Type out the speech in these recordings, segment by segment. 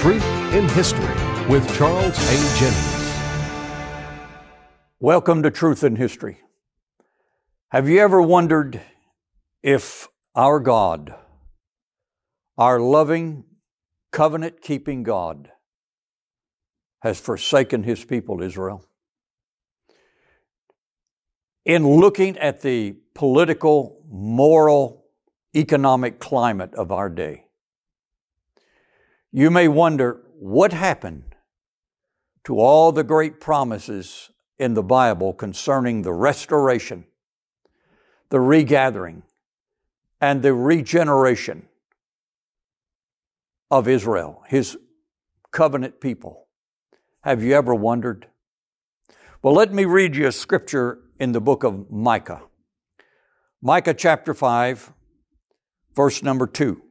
Truth in History with Charles A. Jennings. Welcome to Truth in History. Have you ever wondered if our God, our loving, covenant keeping God, has forsaken his people, Israel? In looking at the political, moral, economic climate of our day, you may wonder what happened to all the great promises in the Bible concerning the restoration, the regathering, and the regeneration of Israel, his covenant people. Have you ever wondered? Well, let me read you a scripture in the book of Micah. Micah chapter 5, verse number 2.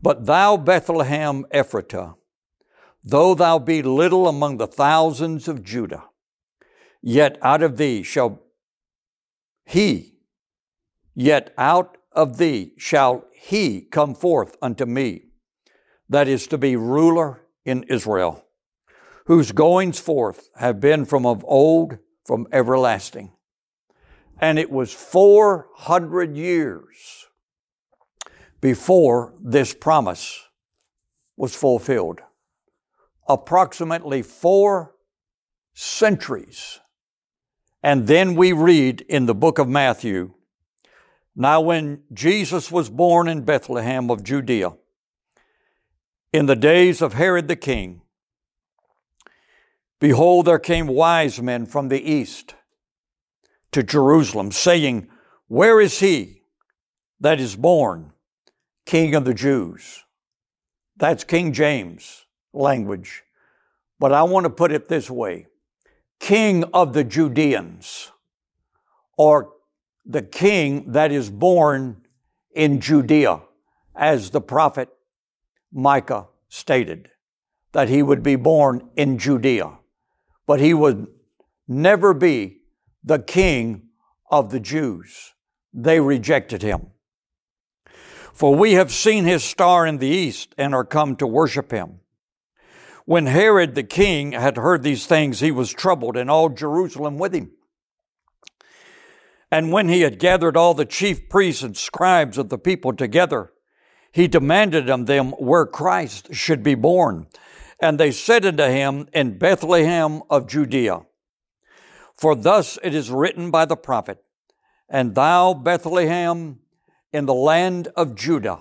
But thou, Bethlehem Ephratah, though thou be little among the thousands of Judah, yet out of thee shall he, yet out of thee shall he come forth unto me, that is to be ruler in Israel, whose goings forth have been from of old, from everlasting. And it was 400 years before this promise was fulfilled. Approximately four centuries. And then we read in the book of Matthew Now, when Jesus was born in Bethlehem of Judea, in the days of Herod the king, behold, there came wise men from the east to Jerusalem, saying, Where is he that is born? King of the Jews. That's King James language. But I want to put it this way King of the Judeans, or the king that is born in Judea, as the prophet Micah stated, that he would be born in Judea. But he would never be the king of the Jews. They rejected him. For we have seen his star in the east and are come to worship him. When Herod the king had heard these things, he was troubled, and all Jerusalem with him. And when he had gathered all the chief priests and scribes of the people together, he demanded of them where Christ should be born. And they said unto him, In Bethlehem of Judea. For thus it is written by the prophet, And thou, Bethlehem, in the land of Judah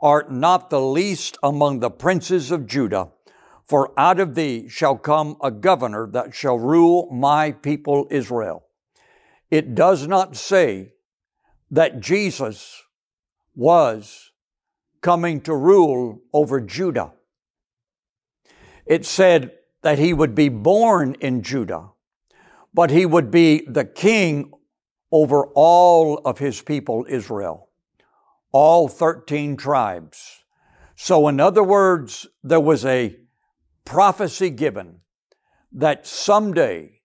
art not the least among the princes of Judah, for out of thee shall come a governor that shall rule my people Israel. It does not say that Jesus was coming to rule over Judah. It said that he would be born in Judah, but he would be the king over all of his people Israel, all 13 tribes. So, in other words, there was a prophecy given that someday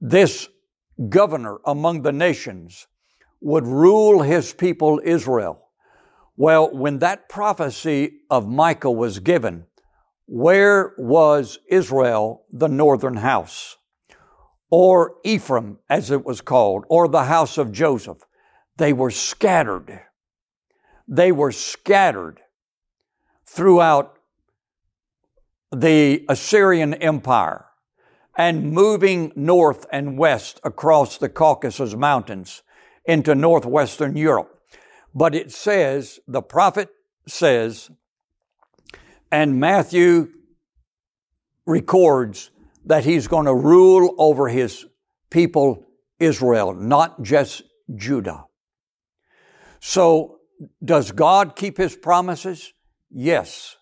this governor among the nations would rule his people Israel. Well, when that prophecy of Micah was given, where was Israel, the northern house? Or Ephraim, as it was called, or the house of Joseph. They were scattered. They were scattered throughout the Assyrian Empire and moving north and west across the Caucasus Mountains into northwestern Europe. But it says, the prophet says, and Matthew records that he's going to rule over his people Israel, not just Judah. So, does God keep his promises? Yes.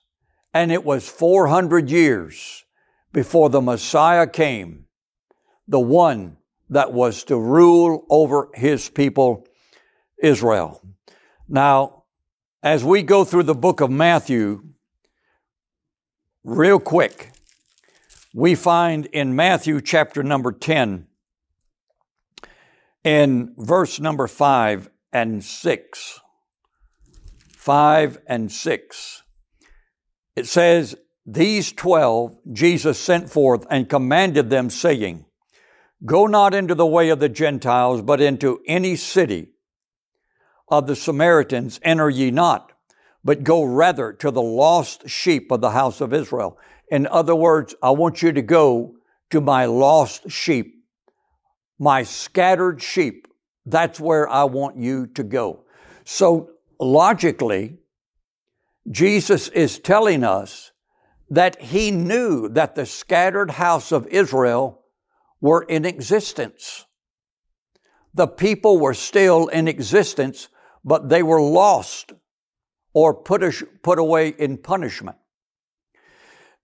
And it was 400 years before the Messiah came, the one that was to rule over his people Israel. Now, as we go through the book of Matthew, real quick, we find in Matthew chapter number 10, in verse number 5 and 6. 5 and 6. it says, These twelve Jesus sent forth and commanded them, saying, Go not into the way of the Gentiles, but into any city of the Samaritans enter ye not, but go rather to the lost sheep of the house of Israel. In other words, I want you to go to my lost sheep, my scattered sheep. That's where I want you to go. So logically, Jesus is telling us that he knew that the scattered house of Israel were in existence. The people were still in existence, but they were lost or put, put away in punishment.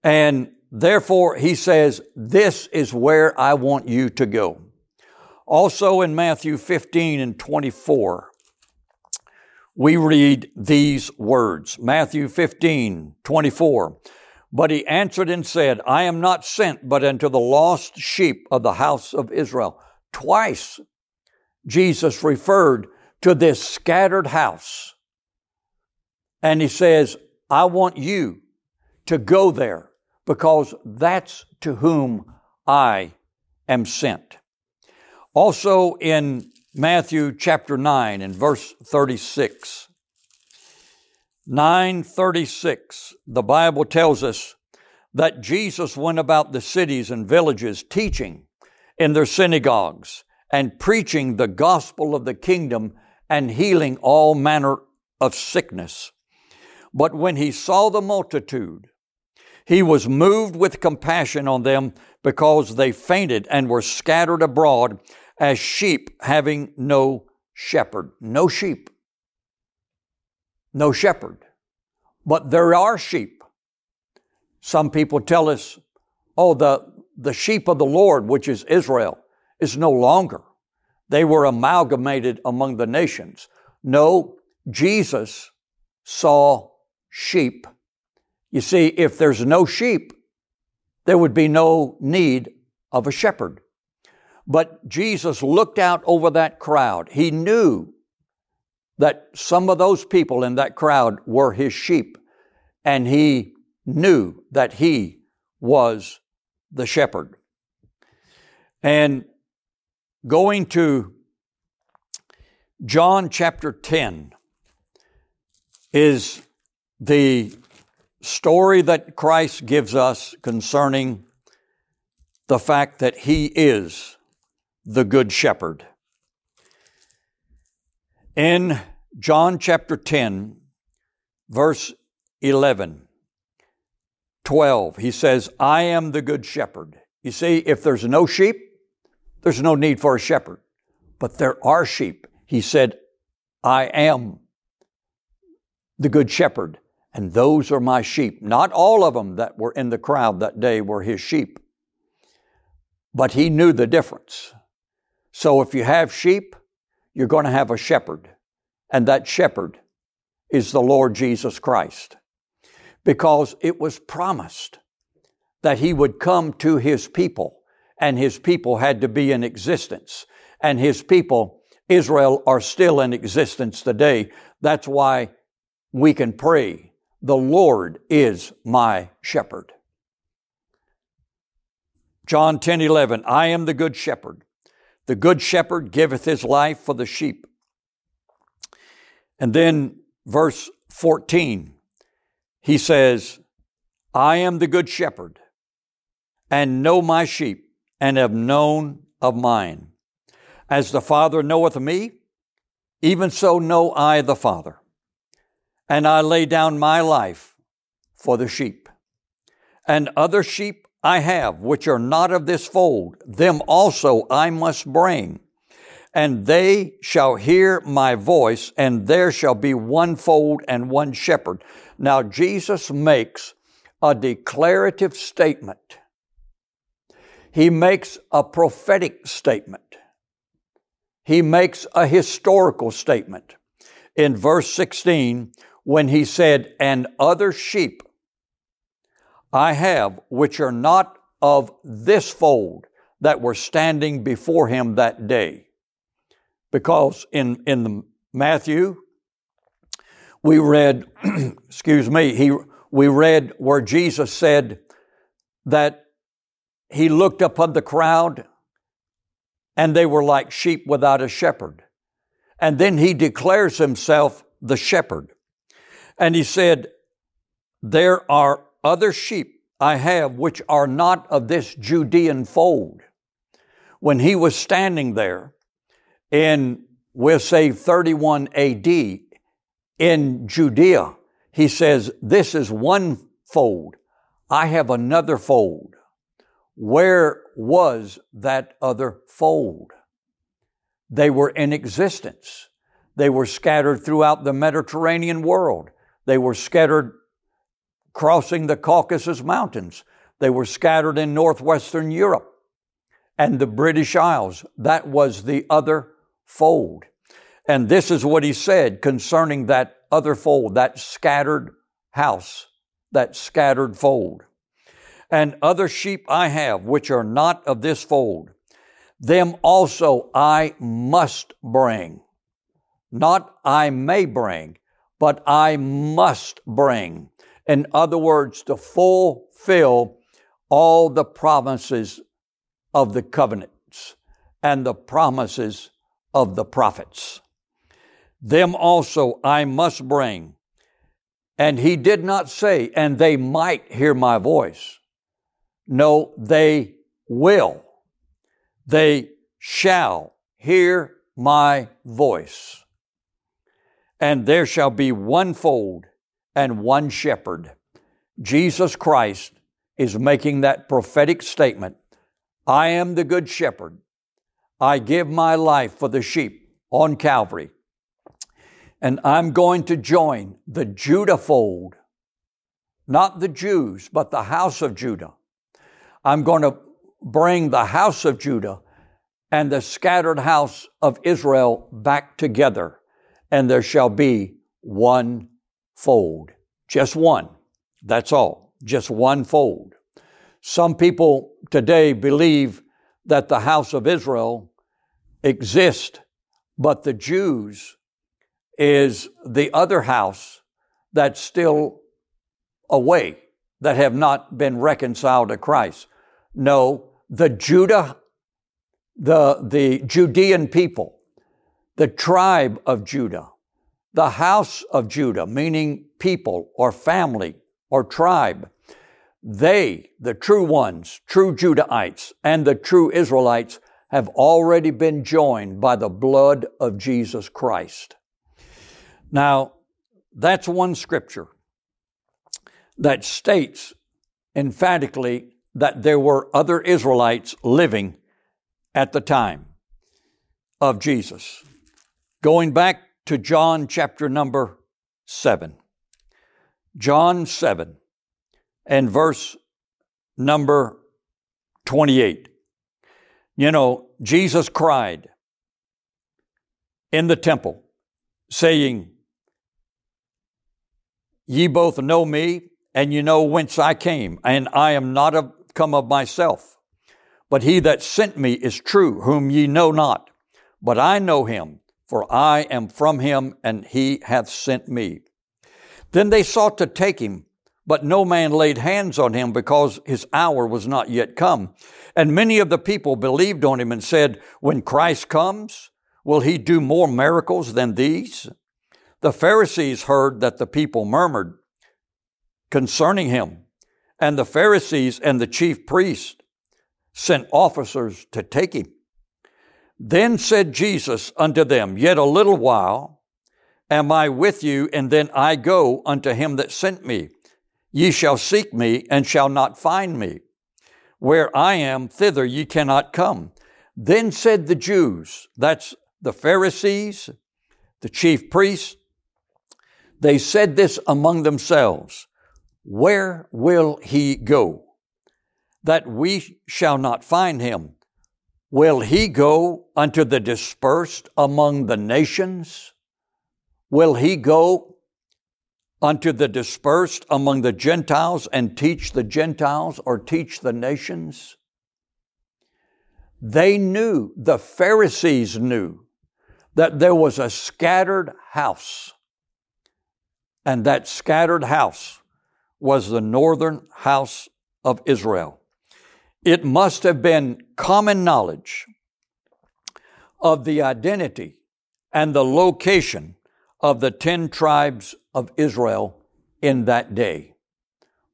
And therefore, he says, This is where I want you to go. Also in Matthew 15 and 24, we read these words Matthew 15, 24. But he answered and said, I am not sent but unto the lost sheep of the house of Israel. Twice Jesus referred to this scattered house. And he says, I want you to go there because that's to whom I am sent. Also in Matthew chapter 9 and verse 36. 936, the Bible tells us that Jesus went about the cities and villages teaching in their synagogues and preaching the gospel of the kingdom and healing all manner of sickness. But when he saw the multitude, he was moved with compassion on them because they fainted and were scattered abroad as sheep having no shepherd. No sheep. No shepherd. But there are sheep. Some people tell us, oh, the, the sheep of the Lord, which is Israel, is no longer. They were amalgamated among the nations. No, Jesus saw sheep. You see, if there's no sheep, there would be no need of a shepherd. But Jesus looked out over that crowd. He knew that some of those people in that crowd were his sheep, and he knew that he was the shepherd. And going to John chapter 10 is the story that Christ gives us concerning the fact that he is the Good Shepherd. In John chapter 10, verse 11, 12, he says, I am the Good Shepherd. You see, if there's no sheep, there's no need for a shepherd. But there are sheep. He said, I am the Good Shepherd, and those are my sheep. Not all of them that were in the crowd that day were his sheep, but he knew the difference. So if you have sheep, you're going to have a shepherd. And that shepherd is the Lord Jesus Christ. Because it was promised that he would come to his people, and his people had to be in existence. And his people, Israel, are still in existence today. That's why we can pray, The Lord is my shepherd. John 10 11, I am the good shepherd. The good shepherd giveth his life for the sheep. And then verse 14, he says, I am the good shepherd and know my sheep and have known of mine. As the Father knoweth me, even so know I the Father. And I lay down my life for the sheep. And other sheep I have, which are not of this fold, them also I must bring. And they shall hear my voice, and there shall be one fold and one shepherd. Now, Jesus makes a declarative statement. He makes a prophetic statement. He makes a historical statement. In verse 16, when he said, And other sheep I have, which are not of this fold that were standing before him that day. Because in, in the Matthew, we read, excuse me, he we read where Jesus said that he looked upon the crowd and they were like sheep without a shepherd. And then he declares himself the shepherd. And he said, There are other sheep I have which are not of this Judean fold. When he was standing there in, we'll say 31 AD in Judea, he says, This is one fold. I have another fold. Where was that other fold? They were in existence. They were scattered throughout the Mediterranean world. They were scattered crossing the Caucasus Mountains. They were scattered in northwestern Europe and the British Isles. That was the other fold. And this is what he said concerning that other fold, that scattered house, that scattered fold and other sheep I have, which are not of this fold. Them also I must bring. Not I may bring, but I must bring. In other words, to fulfill all the promises of the covenants and the promises of the prophets. Them also I must bring. And he did not say, and they might hear my voice. No, they will. They shall hear my voice. And there shall be one fold and one shepherd. Jesus Christ is making that prophetic statement. I am the good shepherd. I give my life for the sheep on Calvary. And I'm going to join the Judah fold, not the Jews, but the house of Judah I'm going to bring the house of Judah and the scattered house of Israel back together, and there shall be one fold. Just one. That's all. Just one fold. Some people today believe that the house of Israel exists, but the Jews is the other house that's still away, that have not been reconciled to Christ. No, the Judah, the, the Judean people, the tribe of Judah, the house of Judah, meaning people or family or tribe, they, the true ones, true Judahites, and the true Israelites, have already been joined by the blood of Jesus Christ. Now, that's one scripture that states emphatically that there were other Israelites living at the time of Jesus. Going back to John chapter number 7. John 7 and verse number 28. You know, Jesus cried in the temple, saying, Ye both know me, and you know whence I came, and I am not of come of myself. But he that sent me is true, whom ye know not. But I know him, for I am from him, and he hath sent me. Then they sought to take him, but no man laid hands on him because his hour was not yet come. And many of the people believed on him and said, When Christ comes, will he do more miracles than these? The Pharisees heard that the people murmured concerning him. And the Pharisees and the chief priests sent officers to take him. Then said Jesus unto them, Yet a little while am I with you, and then I go unto him that sent me. Ye shall seek me, and shall not find me. Where I am, thither ye cannot come. Then said the Jews, that's the Pharisees, the chief priests, they said this among themselves where will he go? That we shall not find him. Will he go unto the dispersed among the nations? Will he go unto the dispersed among the Gentiles and teach the Gentiles or teach the nations? They knew, the Pharisees knew, that there was a scattered house. And that scattered house was the northern house of Israel. It must have been common knowledge of the identity and the location of the 10 tribes of Israel in that day.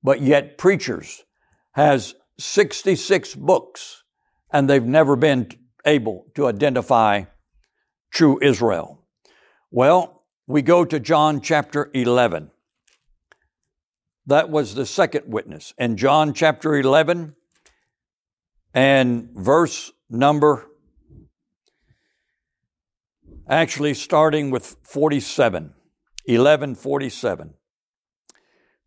But yet preachers has 66 books and they've never been able to identify true Israel. Well, we go to John chapter 11. That was the second witness. In John chapter 11 and verse number, actually starting with 47, 1147.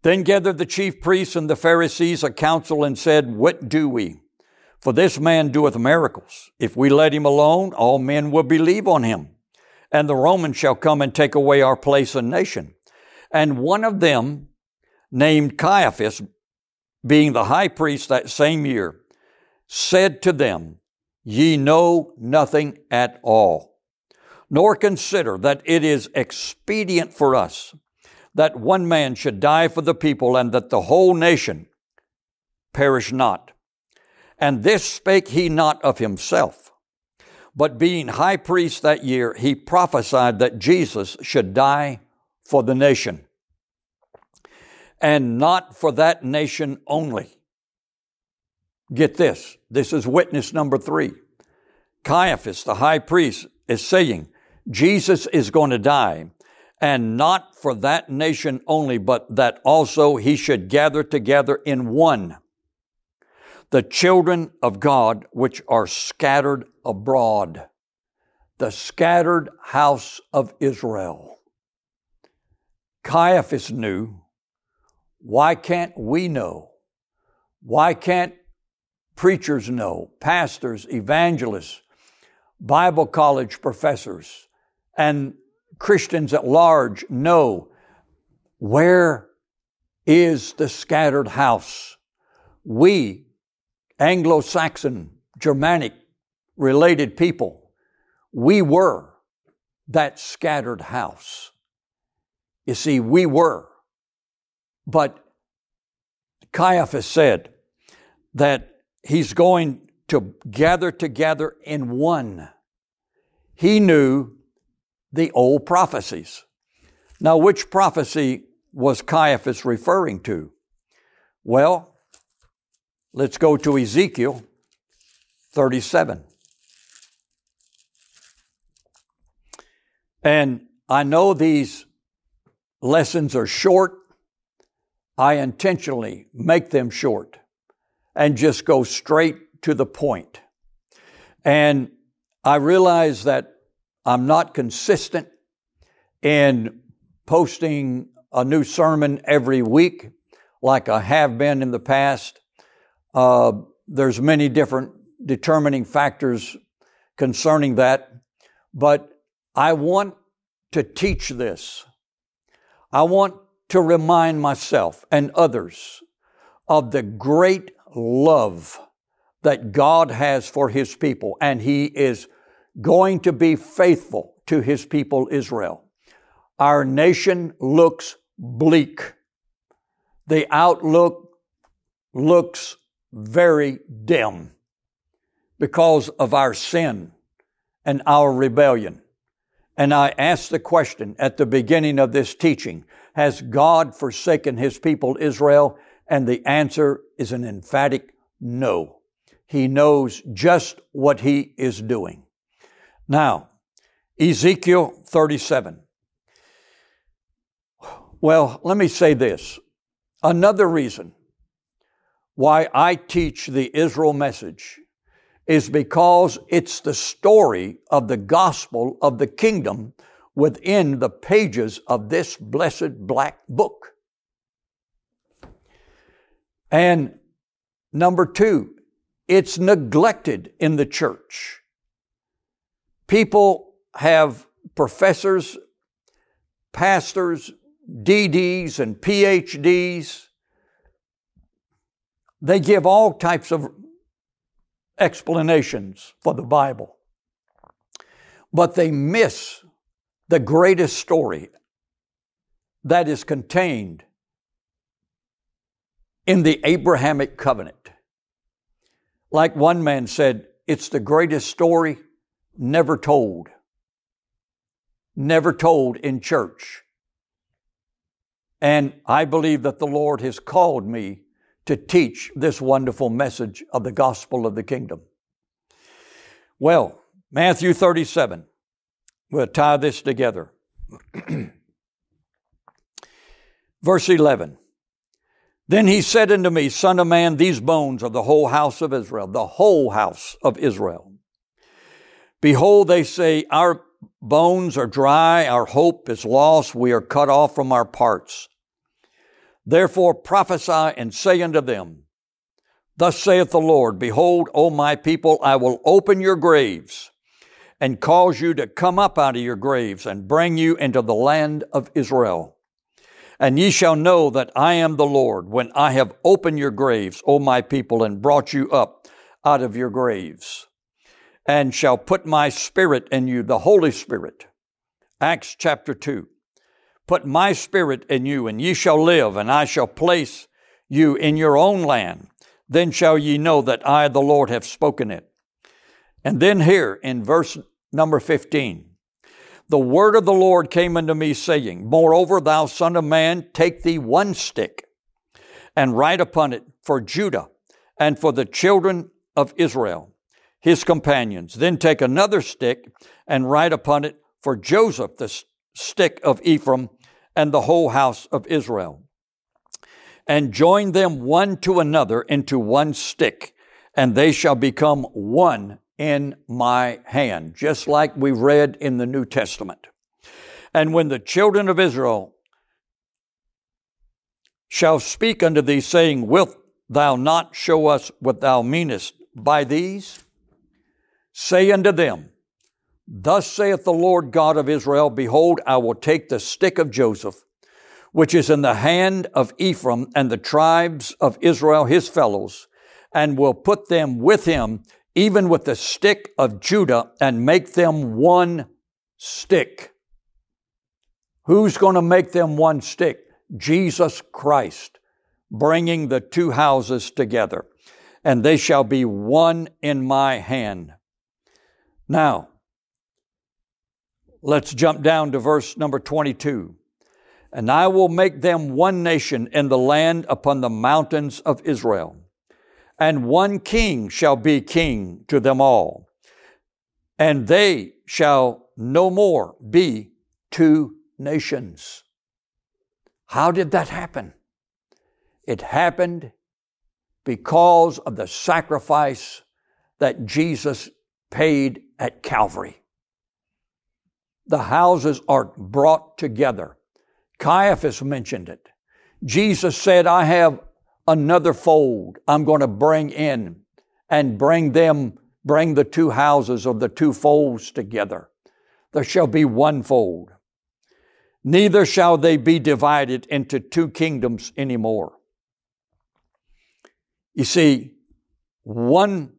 Then gathered the chief priests and the Pharisees a council and said, What do we? For this man doeth miracles. If we let him alone, all men will believe on him. And the Romans shall come and take away our place and nation. And one of them, named Caiaphas, being the high priest that same year, said to them, Ye know nothing at all, nor consider that it is expedient for us that one man should die for the people and that the whole nation perish not. And this spake he not of himself, but being high priest that year, he prophesied that Jesus should die for the nation. And not for that nation only. Get this. This is witness number three. Caiaphas, the high priest, is saying Jesus is going to die and not for that nation only, but that also he should gather together in one the children of God which are scattered abroad, the scattered house of Israel. Caiaphas knew. Why can't we know? Why can't preachers know, pastors, evangelists, Bible college professors, and Christians at large know where is the scattered house. We, Anglo Saxon, Germanic related people, we were that scattered house. You see, we were. But Caiaphas said that he's going to gather together in one. He knew the old prophecies. Now, which prophecy was Caiaphas referring to? Well, let's go to Ezekiel 37. And I know these lessons are short. I intentionally make them short and just go straight to the point. And I realize that I'm not consistent in posting a new sermon every week like I have been in the past. Uh, there's many different determining factors concerning that, but I want to teach this. I want to remind myself and others of the great love that God has for His people, and He is going to be faithful to his people Israel. Our nation looks bleak. The outlook looks very dim because of our sin and our rebellion. And I asked the question at the beginning of this teaching, has God forsaken his people Israel? And the answer is an emphatic no. He knows just what he is doing. Now, Ezekiel 37. Well, let me say this. Another reason why I teach the Israel message is because it's the story of the gospel of the kingdom within the pages of this blessed black book. And number two, it's neglected in the church. People have professors, pastors, DDs, and PhDs. They give all types of explanations for the Bible, but they miss the greatest story that is contained in the Abrahamic covenant. Like one man said, it's the greatest story never told. Never told in church. And I believe that the Lord has called me to teach this wonderful message of the gospel of the kingdom. Well, Matthew 37. We'll tie this together. Verse 11. Then he said unto me, Son of man, these bones are the whole house of Israel, the whole house of Israel. Behold, they say, Our bones are dry, our hope is lost, we are cut off from our parts. Therefore prophesy and say unto them, Thus saith the Lord, Behold, O my people, I will open your graves and cause you to come up out of your graves and bring you into the land of Israel. And ye shall know that I am the Lord when I have opened your graves, O my people, and brought you up out of your graves, and shall put my spirit in you, the Holy Spirit. Acts chapter 2. Put my spirit in you, and ye shall live, and I shall place you in your own land. Then shall ye know that I, the Lord, have spoken it. And then here in verse number 15, the word of the Lord came unto me, saying, Moreover, thou son of man, take thee one stick and write upon it for Judah and for the children of Israel, his companions. Then take another stick and write upon it for Joseph, the stick of Ephraim, and the whole house of Israel. And join them one to another into one stick, and they shall become one in my hand, just like we read in the New Testament. And when the children of Israel shall speak unto thee, saying, Wilt thou not show us what thou meanest by these? Say unto them, Thus saith the Lord God of Israel, Behold, I will take the stick of Joseph, which is in the hand of Ephraim and the tribes of Israel, his fellows, and will put them with him even with the stick of Judah, and make them one stick. Who's going to make them one stick? Jesus Christ, bringing the two houses together. And they shall be one in my hand. Now, let's jump down to verse number 22. And I will make them one nation in the land upon the mountains of Israel and one king shall be king to them all. And they shall no more be two nations. How did that happen? It happened because of the sacrifice that Jesus paid at Calvary. The houses are brought together. Caiaphas mentioned it. Jesus said, I have another fold I'm going to bring in and bring them, bring the two houses of the two folds together. There shall be one fold. Neither shall they be divided into two kingdoms anymore. You see, one,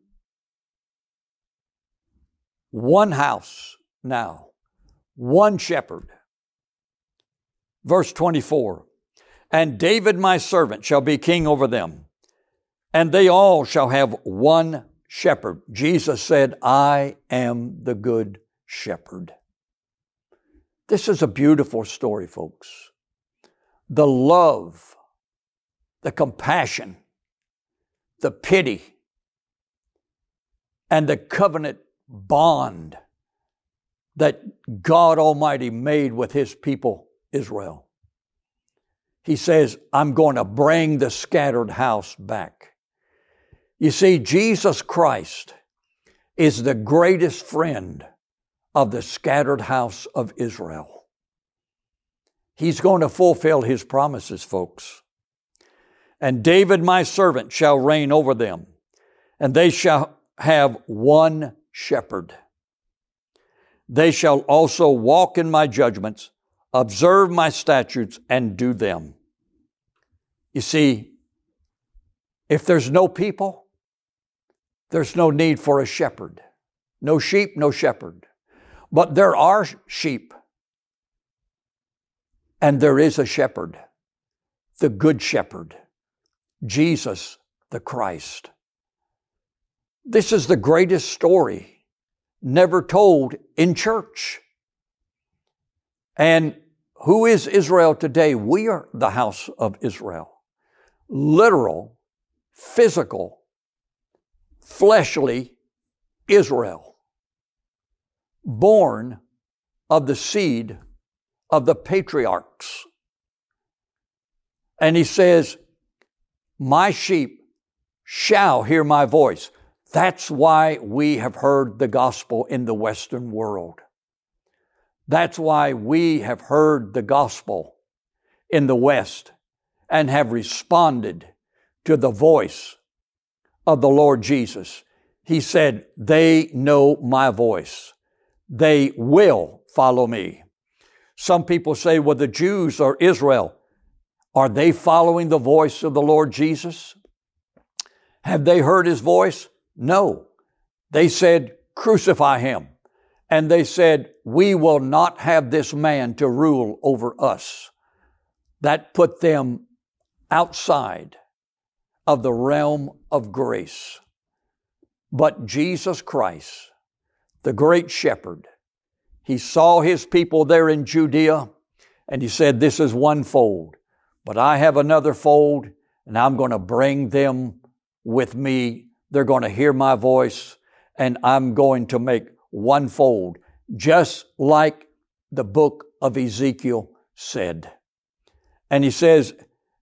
one house now, one shepherd. Verse 24 and David my servant shall be king over them, and they all shall have one shepherd. Jesus said, I am the good shepherd. This is a beautiful story, folks. The love, the compassion, the pity, and the covenant bond that God Almighty made with His people, Israel he says, I'm going to bring the scattered house back. You see, Jesus Christ is the greatest friend of the scattered house of Israel. He's going to fulfill his promises, folks. And David, my servant, shall reign over them, and they shall have one shepherd. They shall also walk in my judgments, observe my statutes, and do them. You see, if there's no people, there's no need for a shepherd. No sheep, no shepherd. But there are sheep, and there is a shepherd, the good shepherd, Jesus the Christ. This is the greatest story never told in church. And who is Israel today? We are the house of Israel. Literal, physical, fleshly Israel. Born of the seed of the patriarchs. And he says, My sheep shall hear my voice. That's why we have heard the gospel in the Western world. That's why we have heard the gospel in the West and have responded to the voice of the Lord Jesus. He said, They know my voice. They will follow me. Some people say, well, the Jews or Israel. Are they following the voice of the Lord Jesus? Have they heard his voice? No. They said, crucify him. And they said, we will not have this man to rule over us. That put them outside of the realm of grace. But Jesus Christ, the great shepherd, he saw his people there in Judea and he said, This is one fold, but I have another fold and I'm going to bring them with me. They're going to hear my voice and I'm going to make one fold, just like the book of Ezekiel said. And he says,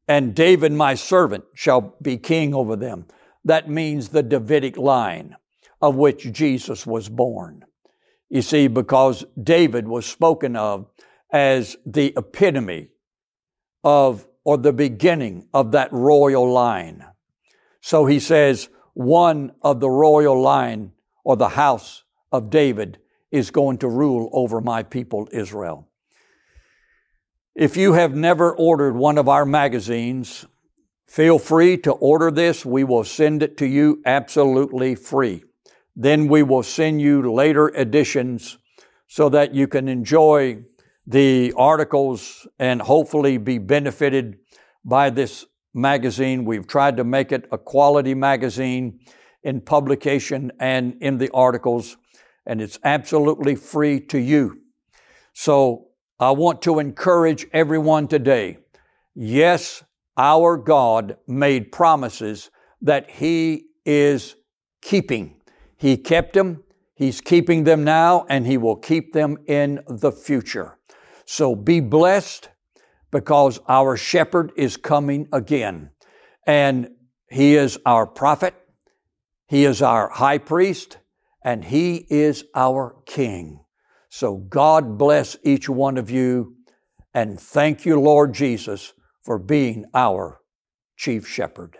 and David, my servant, shall be king over them. That means the Davidic line of which Jesus was born. You see, because David was spoken of as the epitome of, or the beginning of that royal line. So he says, one of the royal line or the house of David is going to rule over my people Israel. If you have never ordered one of our magazines, feel free to order this. We will send it to you absolutely free. Then we will send you later editions so that you can enjoy the articles and hopefully be benefited by this magazine. We've tried to make it a quality magazine in publication and in the articles, and it's absolutely free to you. So I want to encourage everyone today. Yes, our God made promises that He is keeping. He kept them, He's keeping them now, and He will keep them in the future. So be blessed because our shepherd is coming again. And He is our prophet, He is our high priest, and He is our king. So God bless each one of you, and thank you, Lord Jesus, for being our chief shepherd.